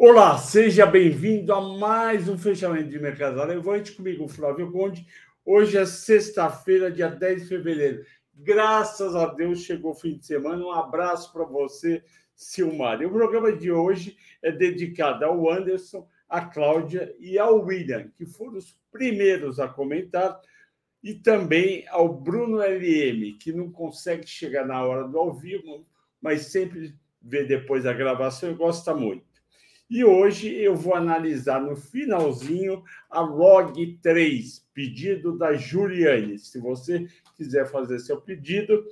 Olá, seja bem-vindo a mais um fechamento de mercado relevante comigo, Flávio Conde. Hoje é sexta-feira, dia 10 de fevereiro. Graças a Deus chegou o fim de semana. Um abraço para você, Silmar. E o programa de hoje é dedicado ao Anderson, à Cláudia e ao William, que foram os primeiros a comentar, e também ao Bruno LM, que não consegue chegar na hora do ao vivo, mas sempre vê depois a gravação e gosta muito. E hoje eu vou analisar no finalzinho a log 3, pedido da Juliane. Se você quiser fazer seu pedido,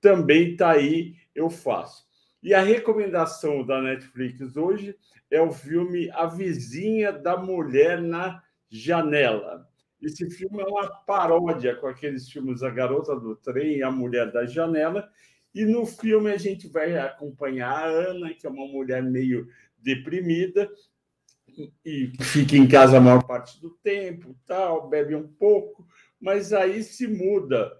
também está aí, eu faço. E a recomendação da Netflix hoje é o filme A Vizinha da Mulher na Janela. Esse filme é uma paródia com aqueles filmes A Garota do Trem e A Mulher da Janela. E no filme a gente vai acompanhar a Ana, que é uma mulher meio deprimida e fica em casa a maior parte do tempo, tal, bebe um pouco, mas aí se muda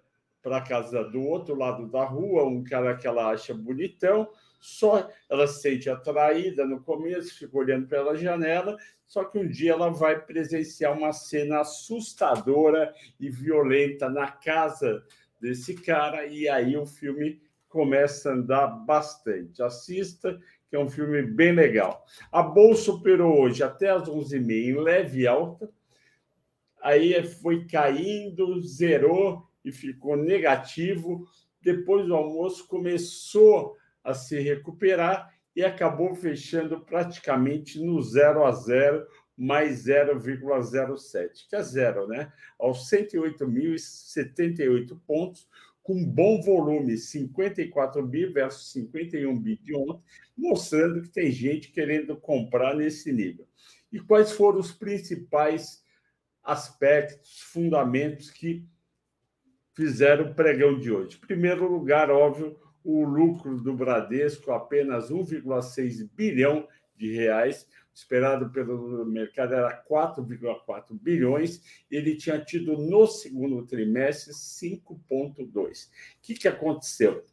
para a casa do outro lado da rua, um cara que ela acha bonitão, só ela se sente atraída no começo, fica olhando pela janela, só que um dia ela vai presenciar uma cena assustadora e violenta na casa desse cara, e aí o filme começa a andar bastante. Assista, que é um filme bem legal. A Bolsa operou hoje até às 11h30 em leve alta, aí foi caindo, zerou e ficou negativo. Depois do almoço começou a se recuperar e acabou fechando praticamente no 0 a 0, mais 0,07, que é zero, né? Aos 108.078 pontos, com bom volume, 54 bi versus 51 bi de ontem, mostrando que tem gente querendo comprar nesse nível. E quais foram os principais aspectos, fundamentos que fizeram o pregão de hoje? Em primeiro lugar, óbvio, o lucro do Bradesco apenas 1,6 bilhão de reais, esperado pelo mercado era 4,4 bilhões, ele tinha tido no segundo trimestre 5,2. O que, que aconteceu?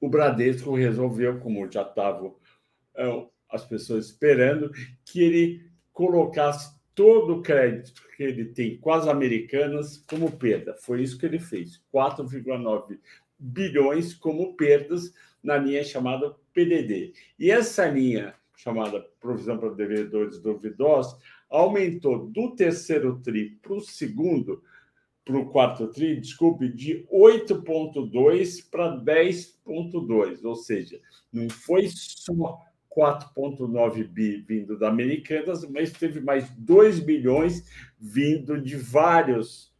O Bradesco resolveu, como já estavam é, as pessoas esperando, que ele colocasse todo o crédito que ele tem com as americanas como perda. Foi isso que ele fez, 4,9 bilhões como perdas na linha chamada PDD. E essa linha chamada provisão para devedores duvidosos, aumentou do terceiro TRI para o segundo, para o quarto TRI, desculpe, de 8,2 para 10,2, ou seja, não foi só 4,9 bi vindo da Americanas, mas teve mais 2 bilhões vindo de vários,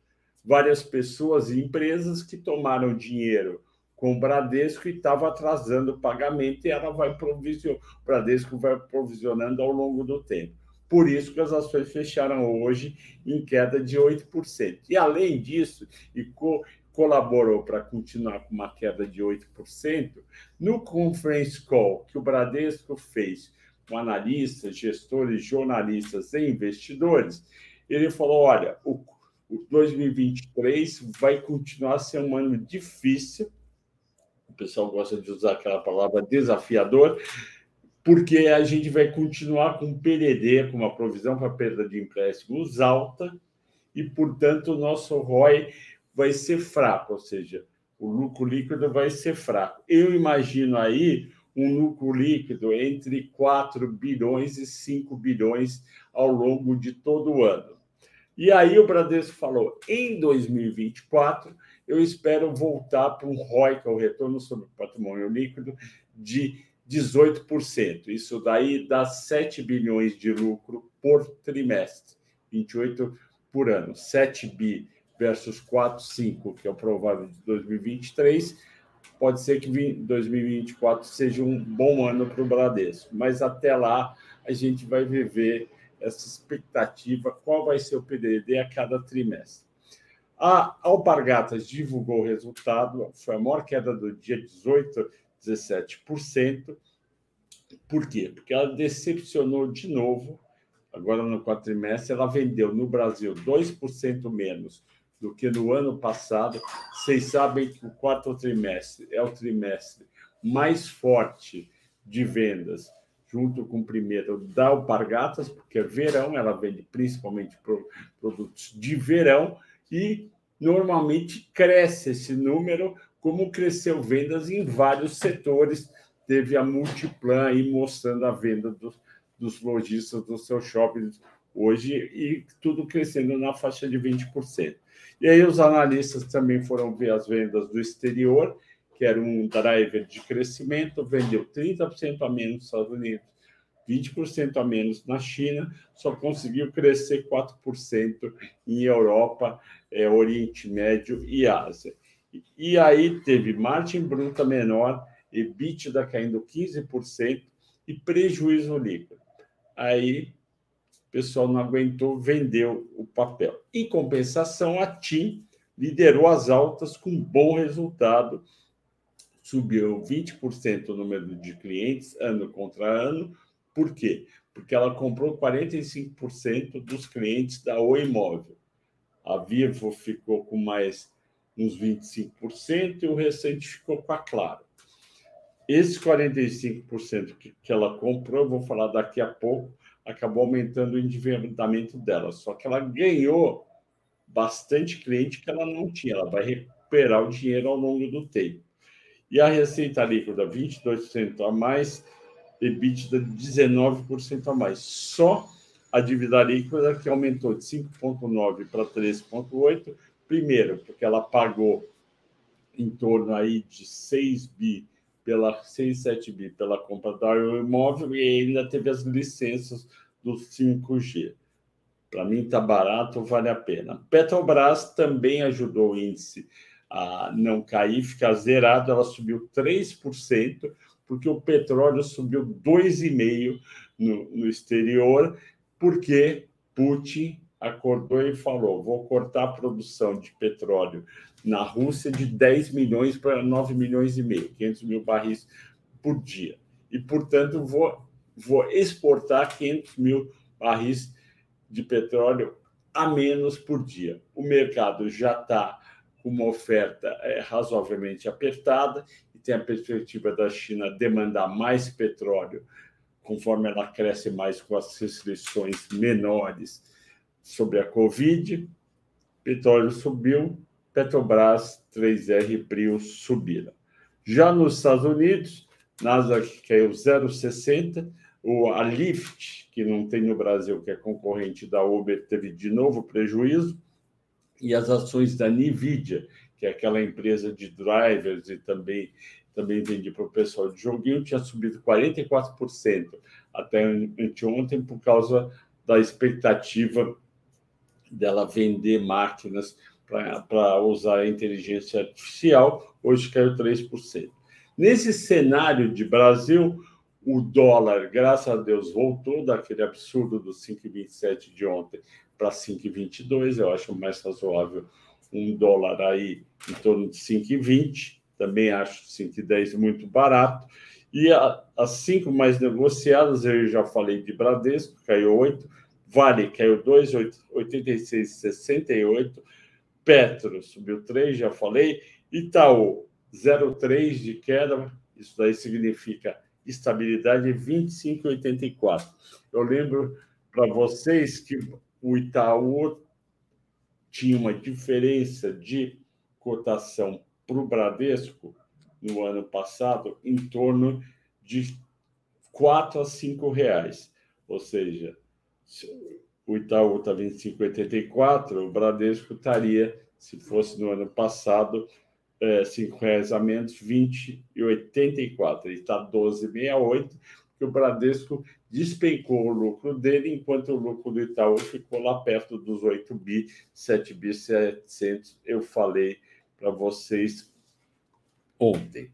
várias pessoas e empresas que tomaram dinheiro com o Bradesco e estava atrasando o pagamento e ela vai provisionar, o Bradesco vai provisionando ao longo do tempo. Por isso que as ações fecharam hoje em queda de 8%. E além disso, e co colaborou para continuar com uma queda de 8%, no conference call que o Bradesco fez com analistas, gestores, jornalistas e investidores, ele falou: olha, o 2023 vai continuar a ser um ano difícil pessoal gosta de usar aquela palavra desafiador, porque a gente vai continuar com PDD, com uma provisão para perda de empréstimos alta, e, portanto, o nosso ROI vai ser fraco, ou seja, o lucro líquido vai ser fraco. Eu imagino aí um lucro líquido entre 4 bilhões e 5 bilhões ao longo de todo o ano. E aí o Bradesco falou, em 2024 eu espero voltar para um ROI, que é o retorno sobre o patrimônio líquido, de 18%. Isso daí dá 7 bilhões de lucro por trimestre, 28 por ano. 7 bi versus 4, 5, que é o provável de 2023. Pode ser que 2024 seja um bom ano para o Bradesco, mas até lá a gente vai viver essa expectativa, qual vai ser o PDD a cada trimestre. A Alpargatas divulgou o resultado, foi a maior queda do dia, 18, 17%. Por quê? Porque ela decepcionou de novo, agora no quatrimestre, ela vendeu no Brasil 2% menos do que no ano passado. Vocês sabem que o quarto trimestre é o trimestre mais forte de vendas junto com o primeiro da Alpargatas, porque é verão, ela vende principalmente produtos de verão, e normalmente cresce esse número, como cresceu vendas em vários setores. Teve a Multiplan aí mostrando a venda dos, dos lojistas dos seus shoppings hoje e tudo crescendo na faixa de 20%. E aí os analistas também foram ver as vendas do exterior, que era um driver de crescimento, vendeu 30% a menos nos Estados Unidos, 20% a menos na China, só conseguiu crescer 4% em Europa, é, Oriente Médio e Ásia. E aí teve margem bruta menor, EBITDA caindo 15% e prejuízo líquido. Aí o pessoal não aguentou, vendeu o papel. Em compensação, a TIM liderou as altas com bom resultado, subiu 20% o número de clientes ano contra ano. Por quê? Porque ela comprou 45% dos clientes da Oi Móvel. A Vivo ficou com mais uns 25% e o restante ficou com a Claro. Esse 45% que, que ela comprou, eu vou falar daqui a pouco, acabou aumentando o endividamento dela. Só que ela ganhou bastante cliente que ela não tinha. Ela vai recuperar o dinheiro ao longo do tempo. E a receita líquida, 22% a mais, EBITDA 19% a mais. Só a dívida líquida que aumentou de 5,9 para 13,8. Primeiro, porque ela pagou em torno aí de 6 bi pela 6, 7 bi pela compra da imóvel e ainda teve as licenças do 5G. Para mim está barato, vale a pena. Petrobras também ajudou o índice a não cair, ficar zerado, ela subiu 3%, porque o petróleo subiu 2,5% no, no exterior, porque Putin acordou e falou: vou cortar a produção de petróleo na Rússia de 10 milhões para 9 milhões e meio, 500 mil barris por dia. E, portanto, vou, vou exportar 500 mil barris de petróleo a menos por dia. O mercado já está com uma oferta é, razoavelmente apertada tem a perspectiva da China demandar mais petróleo conforme ela cresce mais com as restrições menores sobre a Covid. Petróleo subiu, Petrobras, 3R e Prio subiram. Já nos Estados Unidos, Nasdaq caiu 0,60, o a Lyft, que não tem no Brasil, que é concorrente da Uber, teve de novo prejuízo, e as ações da Nvidia, que é aquela empresa de drivers e também também vendi para o pessoal de joguinho, tinha subido 44% até anteontem por causa da expectativa dela vender máquinas para usar a inteligência artificial, hoje caiu 3%. Nesse cenário de Brasil, o dólar, graças a Deus, voltou daquele absurdo dos 5,27 de ontem para 5,22. Eu acho mais razoável um dólar aí em torno de 5,20. Também acho 5,10 muito barato. E as cinco mais negociadas, eu já falei de Bradesco, caiu 8. Vale caiu 2,86,68. Petro subiu 3, já falei. Itaú, 0,3 de queda. Isso daí significa estabilidade 25,84. Eu lembro para vocês que o Itaú tinha uma diferença de cotação para o Bradesco no ano passado em torno de 4 a 5 reais. Ou seja, o Itaú estava em 5,84, o Bradesco estaria, se fosse no ano passado, é, 5 reais a menos, 20,84. Ele está 12,68, porque o Bradesco despencou o lucro dele, enquanto o lucro do Itaú ficou lá perto dos 8 bi, 7 bi 700. Eu falei para vocês ontem.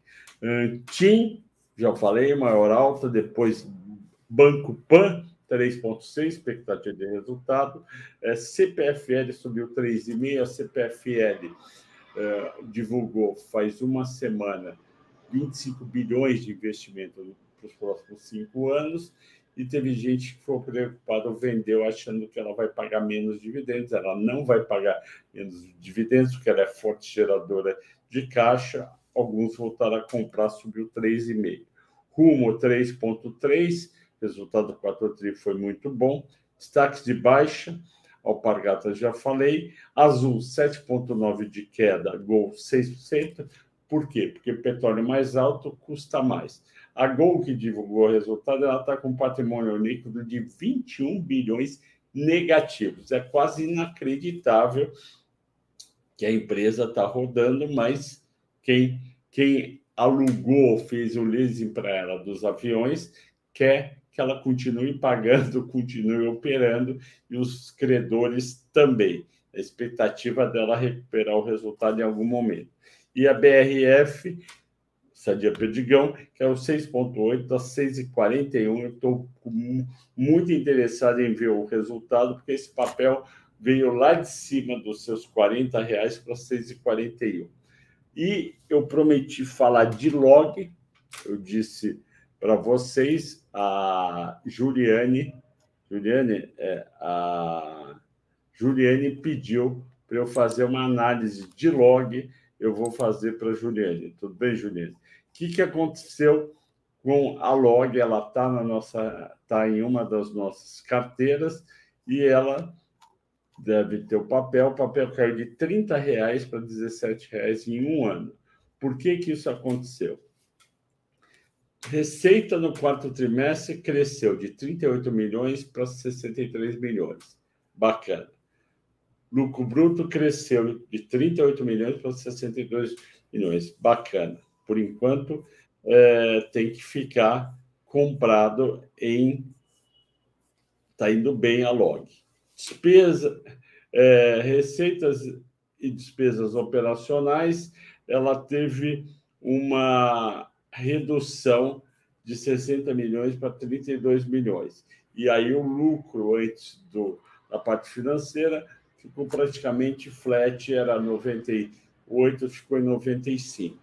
TIM, já falei, maior alta, depois Banco Pan, 3,6, expectativa de resultado. É, CPFL subiu 3,5, a CPFL é, divulgou faz uma semana 25 bilhões de investimento para os próximos cinco anos e teve gente que ficou preocupada, vendeu achando que ela vai pagar menos dividendos. Ela não vai pagar menos dividendos, porque ela é forte geradora de caixa. Alguns voltaram a comprar, subiu 3,5. Rumo 3,3, O resultado do 4 tri foi muito bom. Destaques de baixa, Alpargatas já falei. Azul, 7,9% de queda, Gol, 6%. Por quê? Porque petróleo mais alto custa mais. A Gol, que divulgou o resultado, ela está com um patrimônio líquido de 21 bilhões negativos. É quase inacreditável que a empresa está rodando, mas quem, quem alugou, fez o leasing para ela dos aviões, quer que ela continue pagando, continue operando e os credores também. A expectativa dela é recuperar o resultado em algum momento. E a BRF, Sadia Perdigão, que é o 6,8 a 6,41. Eu estou muito interessado em ver o resultado, porque esse papel veio lá de cima dos seus 40 reais para 6,41. E eu prometi falar de log, eu disse para vocês, a Juliane, Juliane, é, a Juliane pediu para eu fazer uma análise de log, eu vou fazer para a Juliane. Tudo bem, Juliane? O que, que aconteceu com a log? Ela está na nossa, está em uma das nossas carteiras e ela deve ter o papel. O papel caiu de 30 reais para 17 reais em um ano. Por que, que isso aconteceu? Receita no quarto trimestre cresceu de 38 milhões para 63 milhões. Bacana. Lucro bruto cresceu de 38 milhões para 62 milhões. Bacana. Por enquanto, é, tem que ficar comprado em. Está indo bem a log. Despesa, é, receitas e despesas operacionais, ela teve uma redução de 60 milhões para 32 milhões. E aí o lucro antes do, da parte financeira ficou praticamente flat, era 98, ficou em 95.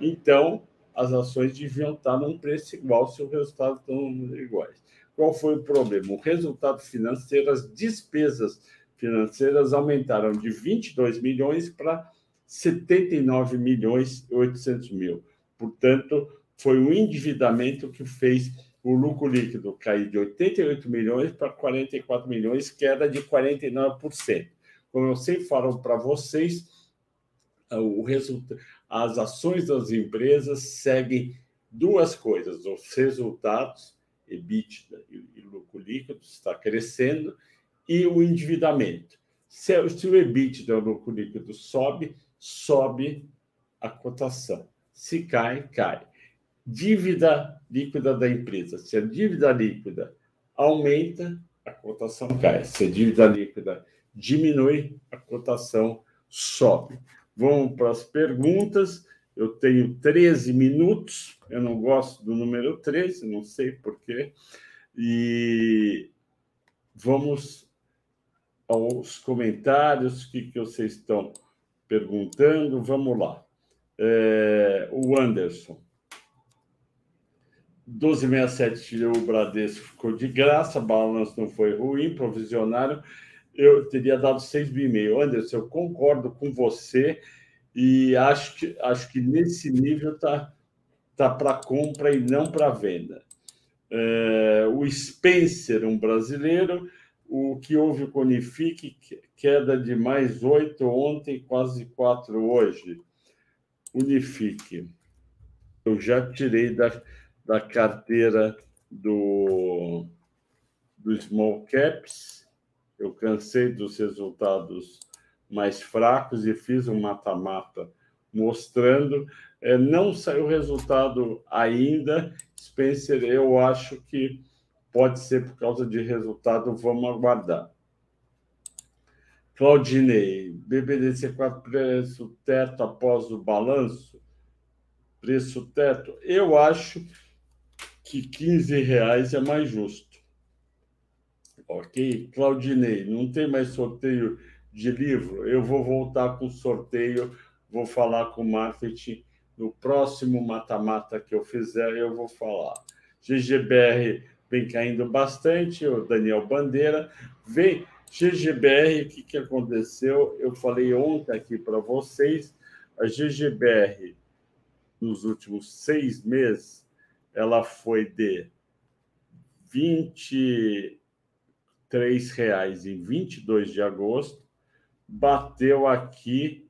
Então, as ações deviam estar num preço igual se o resultado estão iguais. Qual foi o problema? O resultado financeiro, as despesas financeiras aumentaram de 22 milhões para 79 milhões e 800 mil. Portanto, foi o endividamento que fez o lucro líquido cair de 88 milhões para 44 milhões, queda de 49%. Como eu sempre falo para vocês, o resultado, as ações das empresas seguem duas coisas: os resultados EBITDA e lucro líquido está crescendo, e o endividamento. Se o EBITDA, o lucro líquido, sobe, sobe a cotação. Se cai, cai. Dívida líquida da empresa. Se a dívida líquida aumenta, a cotação cai. Se a dívida líquida diminui, a cotação sobe. Vamos para as perguntas. Eu tenho 13 minutos, eu não gosto do número 13, não sei porquê. E vamos aos comentários, o que, que vocês estão perguntando. Vamos lá. É, o Anderson. 1267 o Bradesco ficou de graça, balanço não foi ruim, provisionário. Eu teria dado 6,5. Anderson, eu concordo com você e acho que, acho que nesse nível está tá, para compra e não para venda. É, o Spencer, um brasileiro, o que houve com o Unifique, queda de mais oito ontem, quase quatro hoje. Unifique. Eu já tirei da, da carteira do, do Small Caps, eu cansei dos resultados mais fracos e fiz um mata-mata mostrando. É, não saiu resultado ainda. Spencer, eu acho que pode ser por causa de resultado, vamos aguardar. Claudinei, BBDC4 preço teto após o balanço? Preço teto? Eu acho que 15 reais é mais justo. Ok? Claudinei, não tem mais sorteio de livro, eu vou voltar com sorteio, vou falar com o marketing. No próximo mata-mata que eu fizer, eu vou falar. GGBR vem caindo bastante, o Daniel Bandeira. Vem, GGBR, o que, que aconteceu? Eu falei ontem aqui para vocês, a GGBR, nos últimos seis meses, ela foi de 23 reais em 22 de agosto, bateu aqui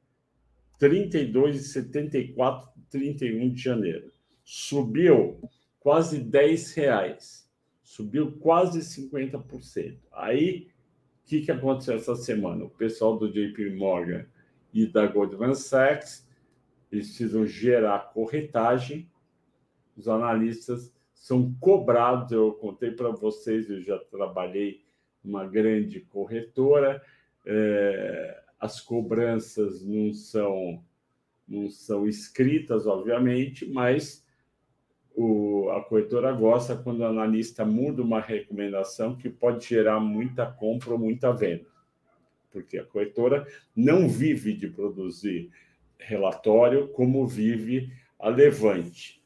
32,74 31 de janeiro. Subiu quase 10 reais. Subiu quase 50%. Aí, o que, que aconteceu essa semana? O pessoal do JP Morgan e da Goldman Sachs precisam gerar corretagem. Os analistas são cobrados. Eu contei para vocês, eu já trabalhei numa grande corretora. É, as cobranças não são não são escritas, obviamente, mas o, a corretora gosta quando o analista muda uma recomendação que pode gerar muita compra ou muita venda, porque a corretora não vive de produzir relatório como vive a Levante.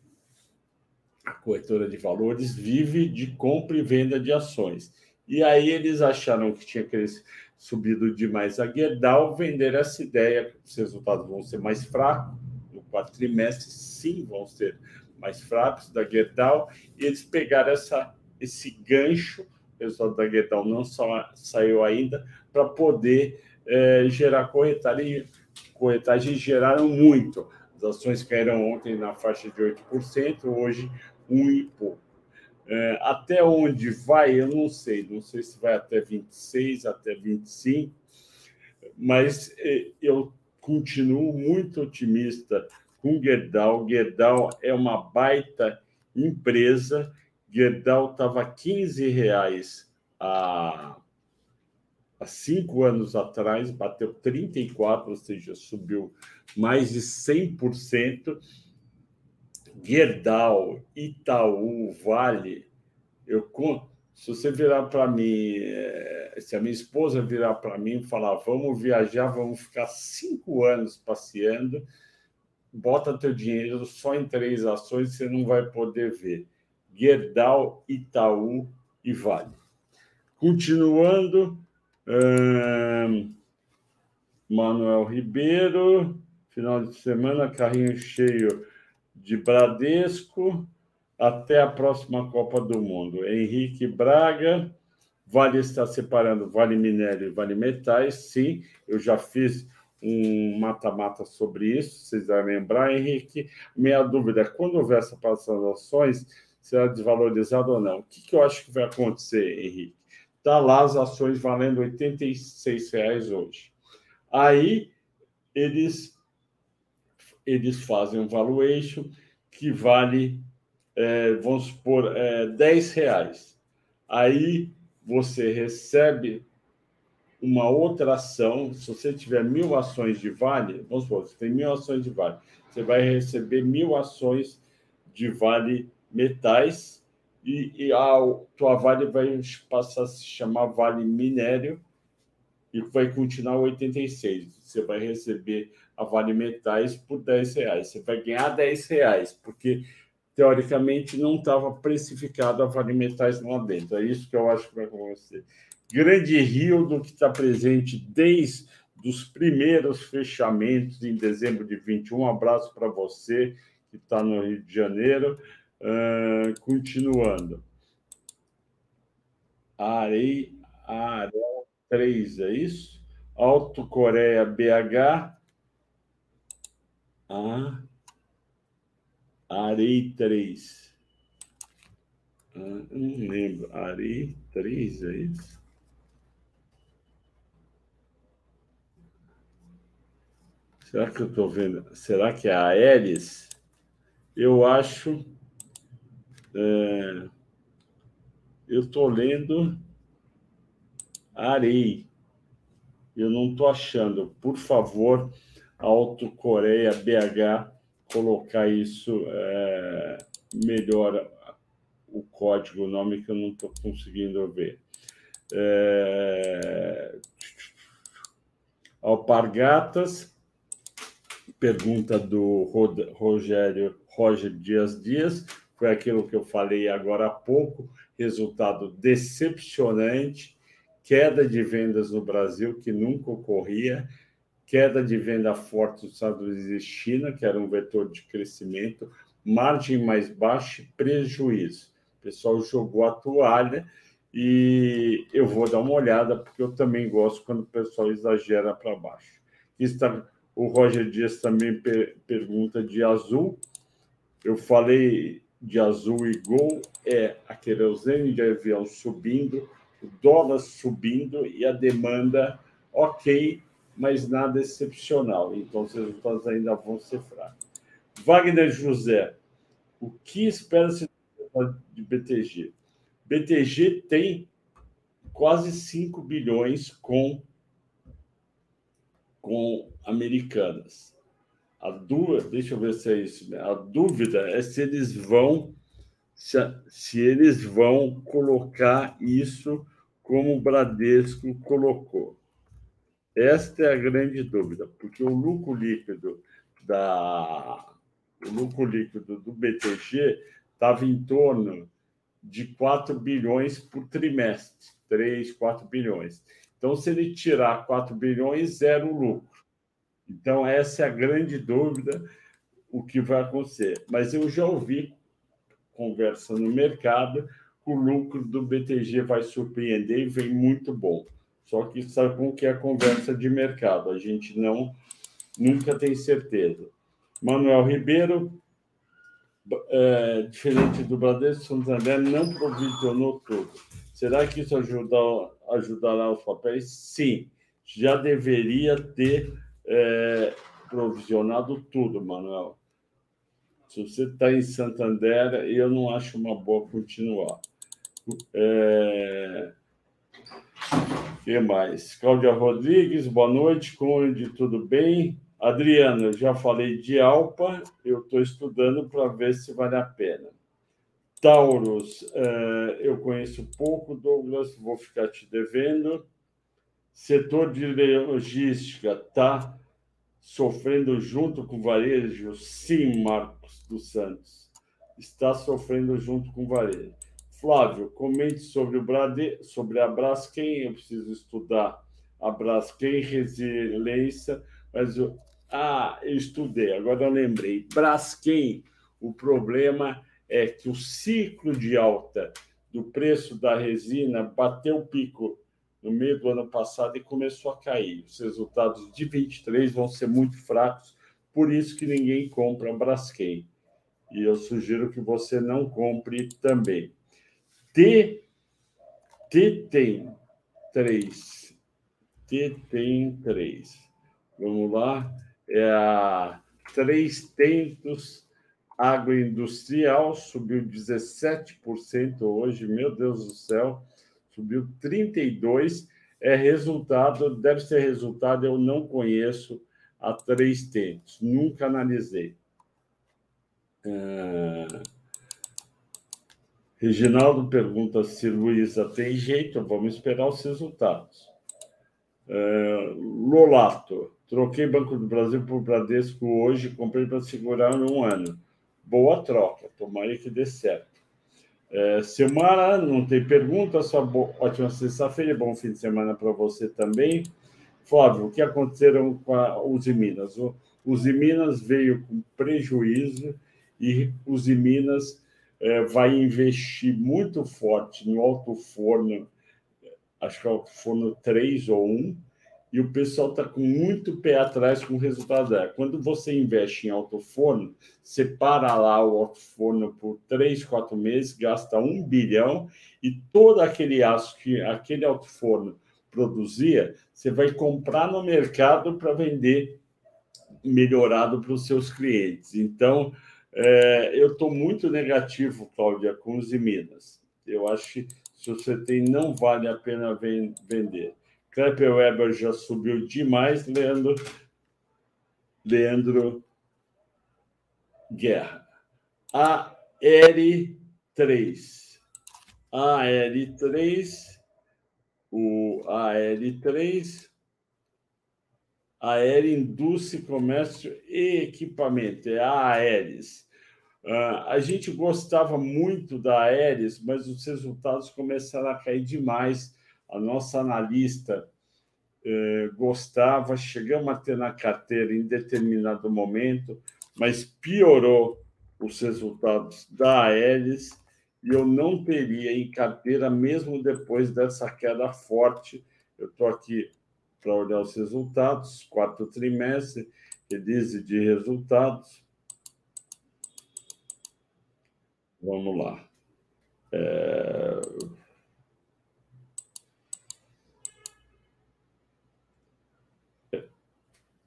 A corretora de valores vive de compra e venda de ações. E aí eles acharam que tinha crescido, subido demais a Gerdau, vender essa ideia os resultados vão ser mais fracos no quarto trimestre, sim, vão ser mais fracos da Gerdau, e eles pegaram essa, esse gancho, o pessoal da Gerdau não só saiu ainda, para poder é, gerar corretagem, corretagem geraram muito. As ações caíram ontem na faixa de 8%, hoje e pouco. É, até onde vai, eu não sei. Não sei se vai até 26, até 25, mas é, eu continuo muito otimista com Gerdau. Gerdau é uma baita empresa. Gerdau estava a 15 reais há, há cinco anos atrás, bateu 34, ou seja, subiu mais de 100%. Gerdau, Itaú, Vale, eu se você virar para mim, eh, se a minha esposa virar para mim e falar, vamos viajar, vamos ficar cinco anos passeando, bota teu dinheiro só em três ações, você não vai poder ver. Gerdau, Itaú e Vale. Continuando, hum, Manuel Ribeiro, final de semana, carrinho cheio de Bradesco, até a próxima Copa do Mundo. Henrique Braga, Vale está separando Vale Minério e Vale Metais, sim, eu já fiz um mata-mata sobre isso, vocês vão lembrar, Henrique. Minha dúvida é, quando houver essa passão de ações, será desvalorizado ou não? O que, que eu acho que vai acontecer, Henrique? Está lá as ações valendo 86 reais hoje. Aí, eles eles fazem um valuation que vale, é, vamos supor, é, 10 reais. Aí você recebe uma outra ação, se você tiver mil ações de Vale, vamos supor, você tem mil ações de Vale, você vai receber mil ações de Vale Metais e, e a tua Vale vai passar a se chamar Vale Minério e vai continuar 86. Você vai receber a Vale Metais por 10 reais. Você vai ganhar 10 reais, porque teoricamente não estava precificado a Vale Metais lá dentro. É isso que eu acho que vai acontecer. Grande Rio do que está presente desde os primeiros fechamentos em dezembro de 21. Um abraço para você que está no Rio de Janeiro. Uh, continuando. Arei, Arel 3, é isso? Alto Coreia BH a Arei 3. Ah, não lembro. Arei 3, é isso? Será que eu estou vendo? Será que é a Aeres? Eu acho. É, eu estou lendo Arei. Eu não estou achando. Por favor, Alto Coreia BH colocar isso é, melhor o código, o nome que eu não estou conseguindo ver. É... Alpargatas, pergunta do Rogério Roger Dias Dias, foi aquilo que eu falei agora há pouco, resultado decepcionante, queda de vendas no Brasil que nunca ocorria, queda de venda forte dos Estados Unidos e China, que era um vetor de crescimento, margem mais baixa e prejuízo. pessoal jogou a toalha e eu vou dar uma olhada, porque eu também gosto quando o pessoal exagera para baixo. Está, o Roger Dias também per, pergunta de azul. Eu falei de azul e gol, é a querosene de avião subindo, o dólar subindo e a demanda ok, mas nada excepcional. Então, os resultados ainda vão ser fracos. Wagner José, o que espera-se de BTG? BTG tem quase 5 bilhões com, com americanas. A dúvida, deixa eu ver se é isso. Né? A dúvida é se eles vão se, se eles vão colocar isso como o Bradesco colocou. Esta é a grande dúvida, porque o lucro líquido da o lucro líquido do BTG estava em torno de 4 bilhões por trimestre, 3, 4 bilhões. Então, se ele tirar 4 bilhões, zero lucro. Então, essa é a grande dúvida, o que vai acontecer. Mas eu já ouvi conversa no mercado o lucro do BTG vai surpreender e vem muito bom. Só que sabe como que é a conversa de mercado, a gente não nunca tem certeza. Manuel Ribeiro, é, diferente do Bradesco, Santander não provisionou tudo. Será que isso ajuda, ajudará os papéis? Sim, já deveria ter é, provisionado tudo, Manuel. Se você está em Santander, eu não acho uma boa continuar. É... Que mais? Cláudia Rodrigues, boa noite, Conde, tudo bem? Adriano, eu já falei de Alpa, eu estou estudando para ver se vale a pena. Taurus, eh, eu conheço pouco, Douglas, vou ficar te devendo. Setor de logística está sofrendo junto com o varejo? Sim, Marcos dos Santos. Está sofrendo junto com o varejo. Flávio, comente sobre o Brade, sobre a Braskem, eu preciso estudar a Braskem, resiliência, mas eu, ah, eu estudei, agora eu lembrei. Braskem, o problema é que o ciclo de alta do preço da resina bateu o pico no meio do ano passado e começou a cair. Os resultados de 23 vão ser muito fracos, por isso que ninguém compra Braskem. E eu sugiro que você não compre também. T, T tem três. T tem três. Vamos lá. É a Três Tentos Agroindustrial, subiu 17% hoje, meu Deus do céu, subiu 32%. É resultado, deve ser resultado, eu não conheço a Três Tentos, nunca analisei. Ah, Reginaldo pergunta se Luísa tem jeito, vamos esperar os resultados. Uh, Lolato, troquei Banco do Brasil por Bradesco hoje, comprei para segurar um ano. Boa troca, tomara que dê certo. Uh, Silmara, não tem pergunta, só bo... ótima sexta-feira, bom fim de semana para você também. Flávio, o que aconteceram com a Uzi Minas? O Uzi Minas veio com prejuízo e Uzi Minas é, vai investir muito forte no alto forno, acho que é o forno 3 ou 1, e o pessoal está com muito pé atrás com o resultado dela. Quando você investe em alto forno, você para lá o alto forno por 3, 4 meses, gasta um bilhão, e todo aquele aço que aquele alto forno produzia, você vai comprar no mercado para vender melhorado para os seus clientes. Então, é, eu estou muito negativo, Cláudia, com os Minas. Eu acho que se você tem, não vale a pena vender. Klepper Weber já subiu demais, Leandro. Leandro Guerra. AR3. AR3. O AR3 Aérea, Indústria, Comércio e Equipamento, é a Aeres. Uh, a gente gostava muito da Aeres, mas os resultados começaram a cair demais. A nossa analista eh, gostava, chegamos a ter na carteira em determinado momento, mas piorou os resultados da Aeres e eu não teria em carteira, mesmo depois dessa queda forte. Eu estou aqui para olhar os resultados, quarto trimestre, release de resultados. Vamos lá. É...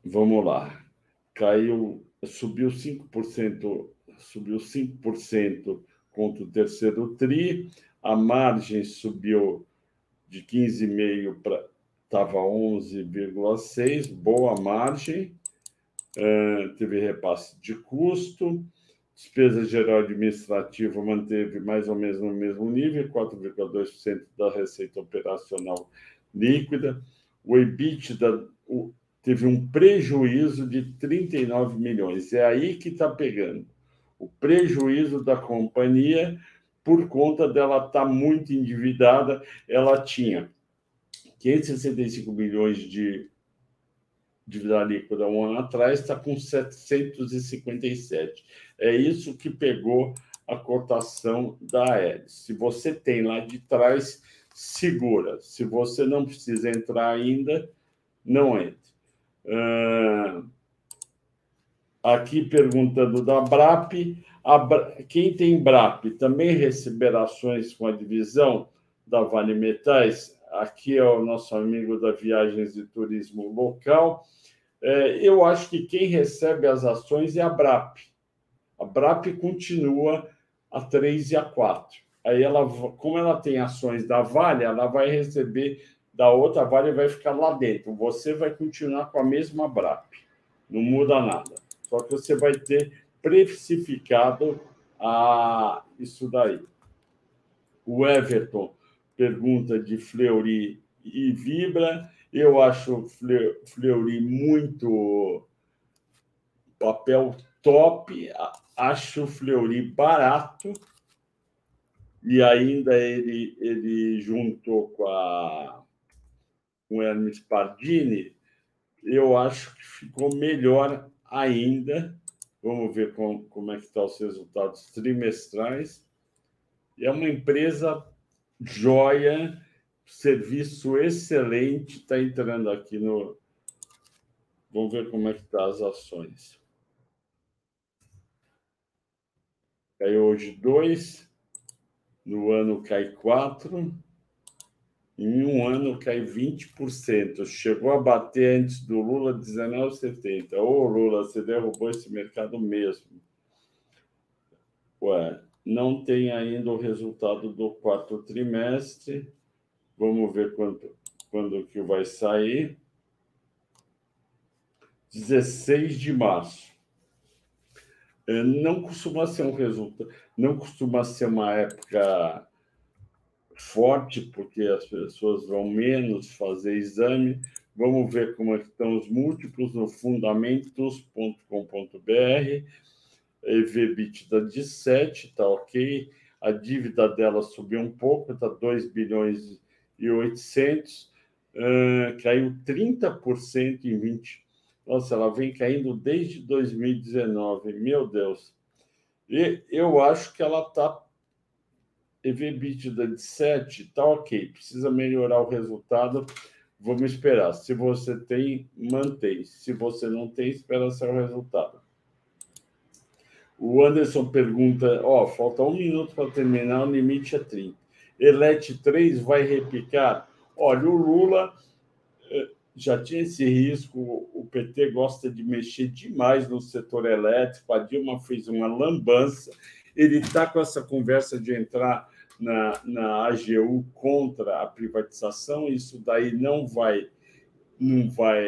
Vamos lá. Caiu, subiu 5%, subiu 5% contra o terceiro TRI, a margem subiu de 15,5 para estava 11,6, boa margem, uh, teve repasse de custo, despesa geral administrativa manteve mais ou menos no mesmo nível, 4,2% da receita operacional líquida, o EBITDA teve um prejuízo de 39 milhões, é aí que está pegando. O prejuízo da companhia por conta dela estar tá muito endividada. Ela tinha 565 milhões de dívida líquida um ano atrás, está com 757. É isso que pegou a cotação da Aeres. Se você tem lá de trás, segura. Se você não precisa entrar ainda, não entre. Uh, aqui perguntando da BRAP. Quem tem BRAP também receberá ações com a divisão da Vale Metais? Aqui é o nosso amigo da Viagens e Turismo Local. É, eu acho que quem recebe as ações é a BRAP. A BRAP continua a 3 e a 4. Aí ela, como ela tem ações da Vale, ela vai receber da outra Vale vai ficar lá dentro. Você vai continuar com a mesma BRAP. Não muda nada. Só que você vai ter precificado a isso daí. O Everton pergunta de Fleury e Vibra. Eu acho Fleury muito papel top, acho Fleury barato e ainda ele ele juntou com a com Hermes Pardini, eu acho que ficou melhor ainda. Vamos ver como, como é que estão tá os resultados trimestrais. É uma empresa joia, serviço excelente, está entrando aqui no. Vamos ver como é que estão tá as ações. Caiu hoje dois, no ano cai quatro em um ano cai 20%. Chegou a bater antes do Lula 19,70. Ô, Lula, você derrubou esse mercado mesmo. Ué, não tem ainda o resultado do quarto trimestre. Vamos ver quando, quando que vai sair. 16 de março. É, não costuma ser um resultado, não costuma ser uma época forte, porque as pessoas vão menos fazer exame. Vamos ver como é estão os múltiplos no fundamentos.com.br. EV/EBITDA de 7, está ok. A dívida dela subiu um pouco, está 2 bilhões e 800. Uh, caiu 30% em 20. Nossa, ela vem caindo desde 2019. Meu Deus. E eu acho que ela está EBITDA de 7, tá ok. Precisa melhorar o resultado. Vamos esperar. Se você tem, mantém. Se você não tem, espera ser o resultado. O Anderson pergunta: ó, oh, falta um minuto para terminar, o limite é 30. Elete 3 vai repicar? Olha, o Lula eh, já tinha esse risco, o PT gosta de mexer demais no setor elétrico, a Dilma fez uma lambança, ele está com essa conversa de entrar na, na AGU contra a privatização, isso daí não vai, não vai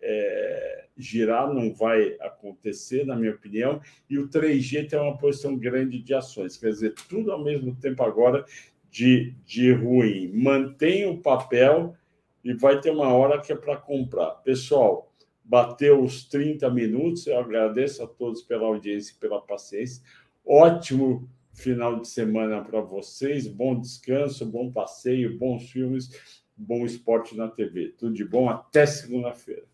é, girar, não vai acontecer, na minha opinião, e o 3G tem uma posição grande de ações, quer dizer, tudo ao mesmo tempo agora de, de ruim. Mantém o papel e vai ter uma hora que é para comprar. Pessoal, bateu os 30 minutos, eu agradeço a todos pela audiência e pela paciência. Ótimo final de semana para vocês. Bom descanso, bom passeio, bons filmes, bom esporte na TV. Tudo de bom. Até segunda-feira.